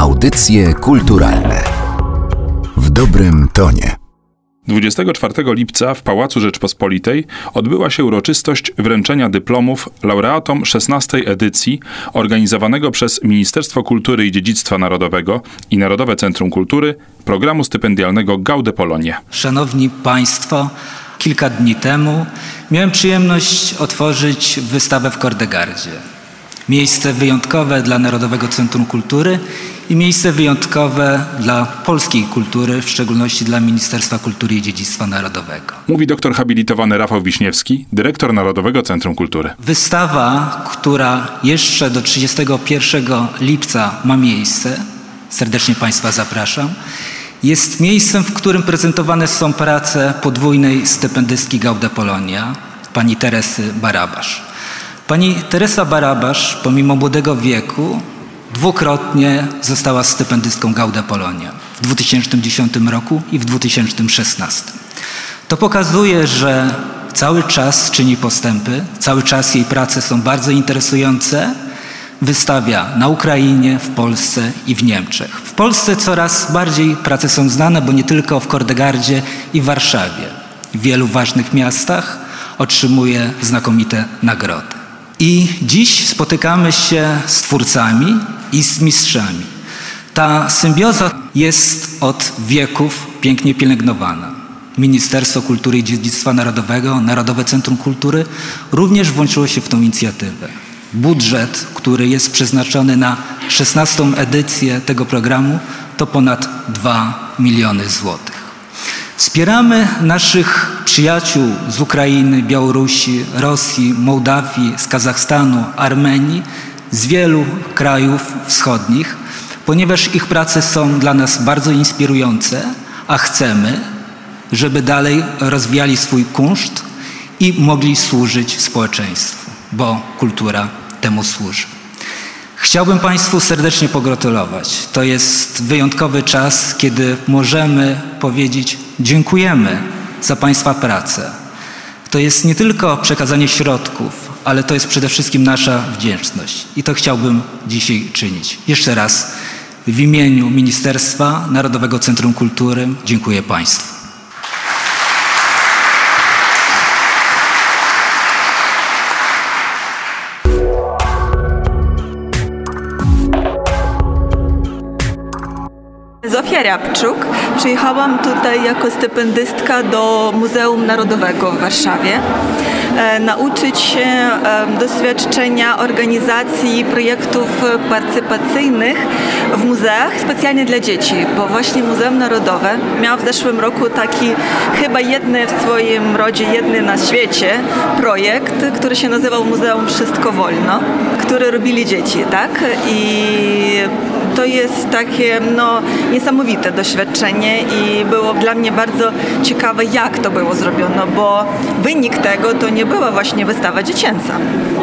Audycje kulturalne w dobrym tonie. 24 lipca w Pałacu Rzeczpospolitej odbyła się uroczystość wręczenia dyplomów laureatom 16 edycji organizowanego przez Ministerstwo Kultury i Dziedzictwa Narodowego i Narodowe Centrum Kultury programu stypendialnego Gaude Polonia. Szanowni Państwo, kilka dni temu miałem przyjemność otworzyć wystawę w Kordegardzie. Miejsce wyjątkowe dla Narodowego Centrum Kultury i miejsce wyjątkowe dla polskiej kultury, w szczególności dla Ministerstwa Kultury i Dziedzictwa Narodowego. Mówi doktor habilitowany Rafał Wiśniewski, dyrektor Narodowego Centrum Kultury. Wystawa, która jeszcze do 31 lipca ma miejsce, serdecznie Państwa zapraszam, jest miejscem, w którym prezentowane są prace podwójnej stypendystki Gauda Polonia, pani Teresy Barabasz. Pani Teresa Barabasz, pomimo młodego wieku, dwukrotnie została stypendystką Gauda Polonia w 2010 roku i w 2016. To pokazuje, że cały czas czyni postępy, cały czas jej prace są bardzo interesujące. Wystawia na Ukrainie, w Polsce i w Niemczech. W Polsce coraz bardziej prace są znane, bo nie tylko w Kordegardzie i w Warszawie. W wielu ważnych miastach otrzymuje znakomite nagrody. I dziś spotykamy się z twórcami i z mistrzami. Ta symbioza jest od wieków pięknie pielęgnowana. Ministerstwo Kultury i Dziedzictwa Narodowego, Narodowe Centrum Kultury również włączyło się w tą inicjatywę. Budżet, który jest przeznaczony na 16. edycję tego programu, to ponad 2 miliony złotych. Wspieramy naszych przyjaciół z Ukrainy, Białorusi, Rosji, Mołdawii, z Kazachstanu, Armenii, z wielu krajów wschodnich, ponieważ ich prace są dla nas bardzo inspirujące, a chcemy, żeby dalej rozwijali swój kunszt i mogli służyć społeczeństwu, bo kultura temu służy. Chciałbym Państwu serdecznie pogratulować. To jest wyjątkowy czas, kiedy możemy powiedzieć dziękujemy za Państwa pracę. To jest nie tylko przekazanie środków, ale to jest przede wszystkim nasza wdzięczność. I to chciałbym dzisiaj czynić. Jeszcze raz w imieniu Ministerstwa Narodowego Centrum Kultury dziękuję Państwu. Zofia Rabczuk. Przyjechałam tutaj jako stypendystka do Muzeum Narodowego w Warszawie. E, nauczyć się doświadczenia organizacji projektów partycypacyjnych w muzeach specjalnie dla dzieci, bo właśnie Muzeum Narodowe miało w zeszłym roku taki chyba jedny w swoim rodzie, jedny na świecie projekt, który się nazywał Muzeum Wszystko Wolno, który robili dzieci, tak? I to jest takie no, niesamowite doświadczenie i było dla mnie bardzo ciekawe, jak to było zrobione, bo wynik tego to nie była właśnie wystawa dziecięca.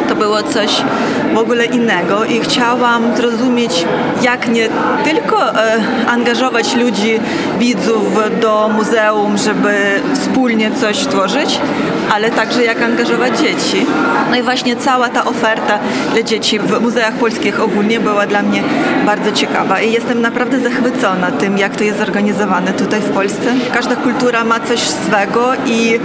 To było coś w ogóle innego i chciałam zrozumieć, jak nie tylko e, angażować ludzi, widzów do muzeum, żeby wspólnie coś tworzyć, ale także jak angażować dzieci. No i właśnie cała ta oferta dla dzieci w muzeach polskich ogólnie była dla mnie bardzo ciekawa i jestem naprawdę zachwycona tym, jak to jest zorganizowane tutaj w Polsce. Każda kultura ma coś swego i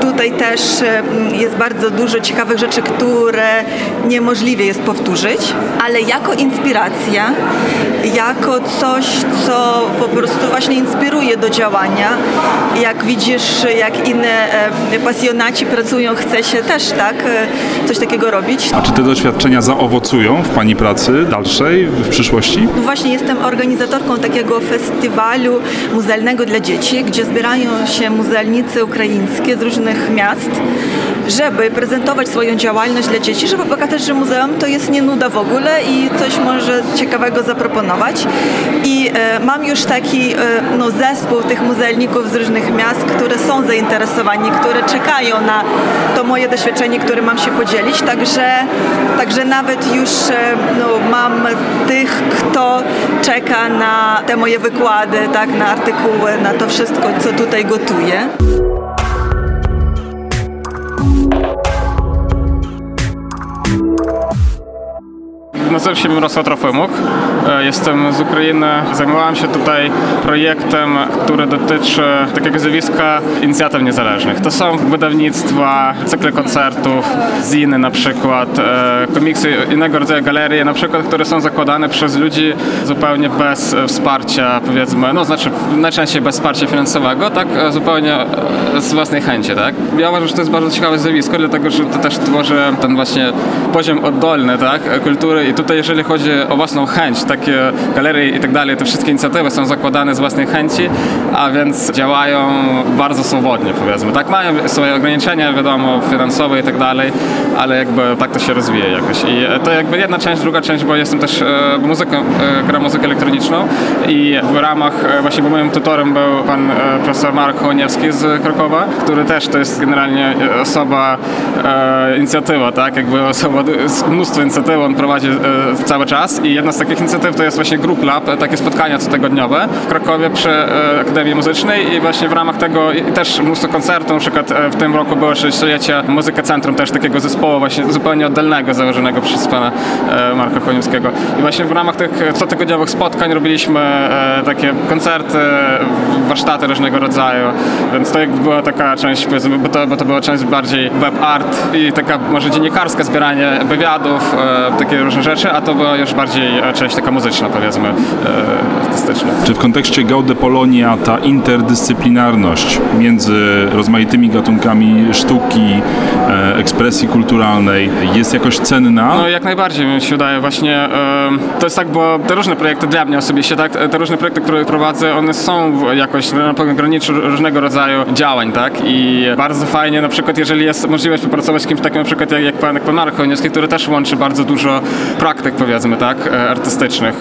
tutaj też mm, jest bardzo dużo ciekawych rzeczy, które niemożliwie jest powtórzyć, ale jako inspiracja, jako coś, co po prostu właśnie inspiruje do działania. Jak widzisz, jak inne e, pasjonaci pracują, chce się też tak e, coś takiego robić. A czy te doświadczenia zaowocują w Pani pracy dalszej, w przyszłości? Właśnie jestem organizatorką takiego festiwalu muzealnego dla dzieci, gdzie zbierają się muzealnicy ukraińskie z różnych miast, żeby prezentować swoją działalność dla dzieci, żeby pokazać, że muzeum to jest nie nuda w ogóle i coś może ciekawego zaproponować. I e, mam już taki e, no, zespół tych muzealników z różnych miast, które są zainteresowani, które czekają na to moje doświadczenie, które mam się podzielić. Także, także nawet już e, no, mam tych, kto czeka na te moje wykłady, tak, na artykuły, na to wszystko, co tutaj gotuję. Nazywam się Mirosław Trofimuk. E, jestem z Ukrainy. Zajmowałem się tutaj projektem, który dotyczy takiego zjawiska inicjatyw niezależnych. To są wydawnictwa, cykle koncertów, ziny na przykład, e, komiksy, innego rodzaju galerie na przykład, które są zakładane przez ludzi zupełnie bez wsparcia, powiedzmy, no znaczy najczęściej bez wsparcia finansowego, tak zupełnie z własnej chęci, tak? Ja uważam, że to jest bardzo ciekawe zjawisko, dlatego że to też tworzy ten właśnie poziom oddolny, tak, kultury i tutaj jeżeli chodzi o własną chęć, takie galerie i tak dalej, te wszystkie inicjatywy są zakładane z własnej chęci, a więc działają bardzo swobodnie, powiedzmy, tak, mają swoje ograniczenia, wiadomo, finansowe i tak dalej, ale jakby tak to się rozwija jakoś. I to jakby jedna część, druga część, bo jestem też e, muzyką, e, gram muzykę elektroniczną i w ramach, e, właśnie bo moim tutorem był pan profesor Marek Hołoniewski z Krakowa, który też to jest generalnie osoba, e, inicjatywa, tak, jakby osoba, mnóstwo inicjatyw on prowadzi e, cały czas i jedna z takich inicjatyw to jest właśnie Group Lab, takie spotkania cotygodniowe w Krakowie przy e, Akademii Muzycznej i właśnie w ramach tego też mnóstwo koncertów, na przykład e, w tym roku było 60-lecie Muzyka Centrum, też takiego zespołu właśnie zupełnie oddalnego, założonego przez pana e, Marka Choniewskiego. I właśnie w ramach tych cotygodniowych spotkań robiliśmy takie koncerty, warsztaty różnego rodzaju, więc to jakby była taka część, bo to, bo to była część bardziej web art i taka może dziennikarska, zbieranie wywiadów, takie różne rzeczy, a to była już bardziej e, część taka muzyczna, powiedzmy, e, artystyczna. Czy w kontekście Gaude Polonia ta interdyscyplinarność między rozmaitymi gatunkami sztuki, e, ekspresji kulturalnej jest jakoś cenna? No jak najbardziej mi się wydaje właśnie, to jest tak, bo te różne projekty dla mnie osobiście, tak, te różne projekty, które prowadzę, one są jakoś na pograniczu różnego rodzaju działań, tak, i bardzo fajnie na przykład, jeżeli jest możliwość popracować z kimś takim na przykład jak, jak pan, jak pan Marek Chojniowski, który też łączy bardzo dużo praktyk, powiedzmy, tak, e, artystycznych.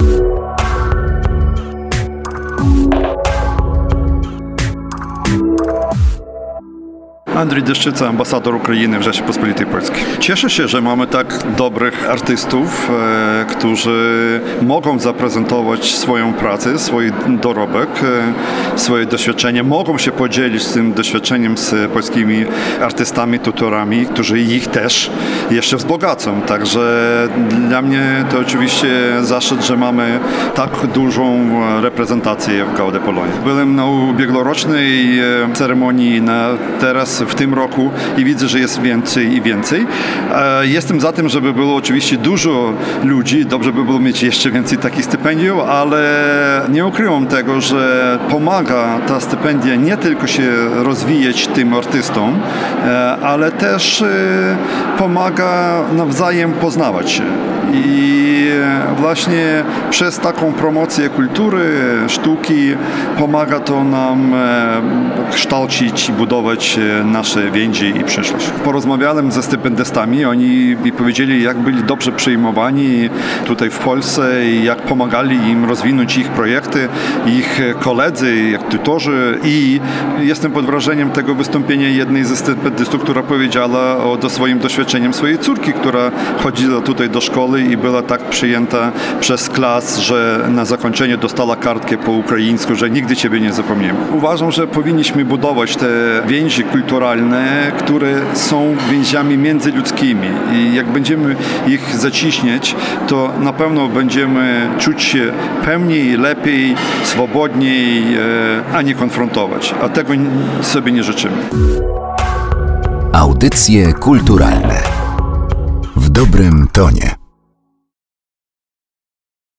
Andrzej Deszczyca, ambasador Ukrainy w Rzeczypospolitej Polskiej. Cieszę się, że mamy tak dobrych artystów, e, którzy mogą zaprezentować swoją pracę, swój dorobek, e, swoje doświadczenie, mogą się podzielić tym doświadczeniem z polskimi artystami, tutorami, którzy ich też jeszcze wzbogacą. Także dla mnie to oczywiście zaszczyt, że mamy tak dużą reprezentację w Gaude Polonie. Byłem na ubiegłorocznej e, ceremonii, na teraz w tym roku i widzę, że jest więcej i więcej. E, jestem za tym, żeby było oczywiście dużo ludzi, dobrze by było mieć jeszcze więcej takich stypendiów, ale nie ukrywam tego, że pomaga ta stypendia nie tylko się rozwijać tym artystom, e, ale też e, pomaga nawzajem poznawać się. I właśnie przez taką promocję kultury, sztuki pomaga to nam kształcić i budować nasze więzi i przyszłość. Porozmawiałem ze stypendystami, oni mi powiedzieli, jak byli dobrze przyjmowani tutaj w Polsce i jak pomagali im rozwinąć ich projekty, ich koledzy, jak tutorzy i jestem pod wrażeniem tego wystąpienia jednej ze stypendystów, która powiedziała o do swoim doświadczeniem swojej córki, która chodziła tutaj do szkoły i była tak przyjęta przez klas, że na zakończenie dostała kartkę po ukraińsku, że nigdy Ciebie nie zapomniemy. Uważam, że powinniśmy budować te więzi kulturalne które są więziami międzyludzkimi i jak będziemy ich zaciśnieć, to na pewno będziemy czuć się pełniej, lepiej, swobodniej, e, a nie konfrontować. A tego sobie nie życzymy. Audycje kulturalne w dobrym tonie.